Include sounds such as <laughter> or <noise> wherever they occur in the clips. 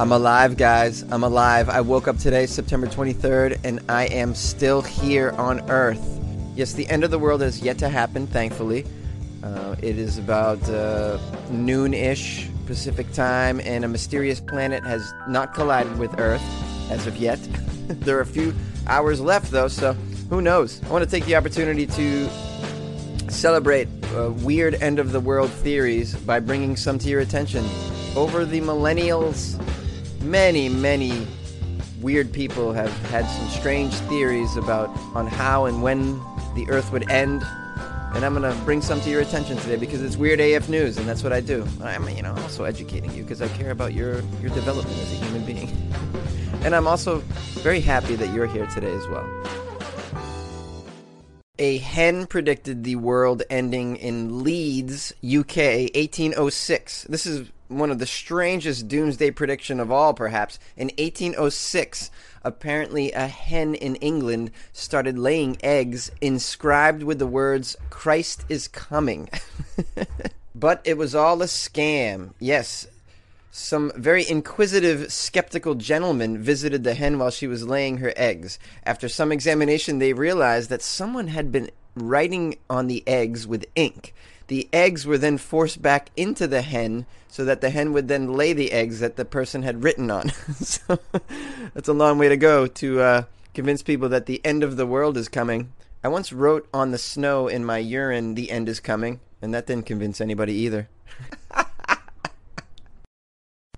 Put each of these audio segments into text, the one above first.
I'm alive, guys. I'm alive. I woke up today, September 23rd, and I am still here on Earth. Yes, the end of the world has yet to happen, thankfully. Uh, it is about uh, noon ish Pacific time, and a mysterious planet has not collided with Earth as of yet. <laughs> there are a few hours left, though, so who knows? I want to take the opportunity to celebrate uh, weird end of the world theories by bringing some to your attention. Over the millennials, many, many weird people have had some strange theories about on how and when the earth would end. And I'm gonna bring some to your attention today because it's weird AF news, and that's what I do. I'm, you know, also educating you because I care about your your development as a human being. <laughs> and I'm also very happy that you're here today as well. A hen predicted the world ending in Leeds, UK, 1806. This is one of the strangest doomsday prediction of all, perhaps. In 1806, apparently a hen in England started laying eggs inscribed with the words "Christ is coming." <laughs> but it was all a scam. Yes, some very inquisitive, skeptical gentlemen visited the hen while she was laying her eggs. After some examination, they realized that someone had been writing on the eggs with ink. The eggs were then forced back into the hen so that the hen would then lay the eggs that the person had written on. <laughs> so that's a long way to go to uh, convince people that the end of the world is coming. I once wrote on the snow in my urine, the end is coming, and that didn't convince anybody either. <laughs>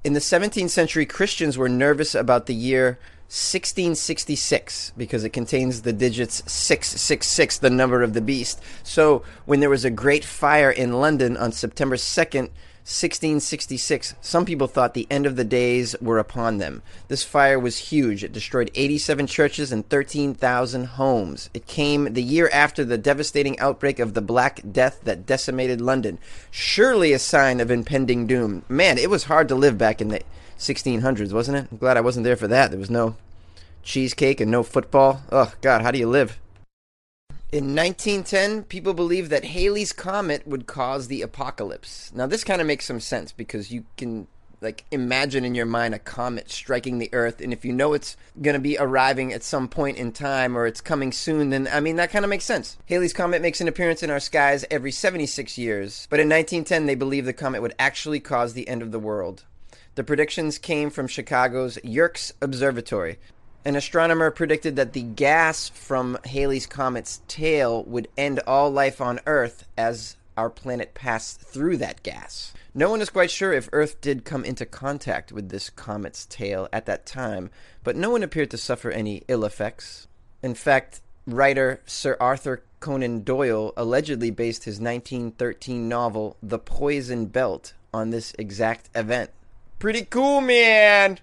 In the 17th century, Christians were nervous about the year 1666 because it contains the digits 666, the number of the beast. So when there was a great fire in London on September 2nd, 1666, some people thought the end of the days were upon them. This fire was huge. It destroyed 87 churches and 13,000 homes. It came the year after the devastating outbreak of the Black Death that decimated London. Surely a sign of impending doom. Man, it was hard to live back in the 1600s, wasn't it? I'm glad I wasn't there for that. There was no cheesecake and no football. Oh, God, how do you live? In 1910, people believed that Halley's Comet would cause the apocalypse. Now, this kind of makes some sense because you can like imagine in your mind a comet striking the earth and if you know it's going to be arriving at some point in time or it's coming soon then i mean that kind of makes sense halley's comet makes an appearance in our skies every 76 years but in 1910 they believed the comet would actually cause the end of the world the predictions came from chicago's yerkes observatory an astronomer predicted that the gas from Halley's Comet's tail would end all life on Earth as our planet passed through that gas. No one is quite sure if Earth did come into contact with this comet's tail at that time, but no one appeared to suffer any ill effects. In fact, writer Sir Arthur Conan Doyle allegedly based his 1913 novel The Poison Belt on this exact event. Pretty cool, man!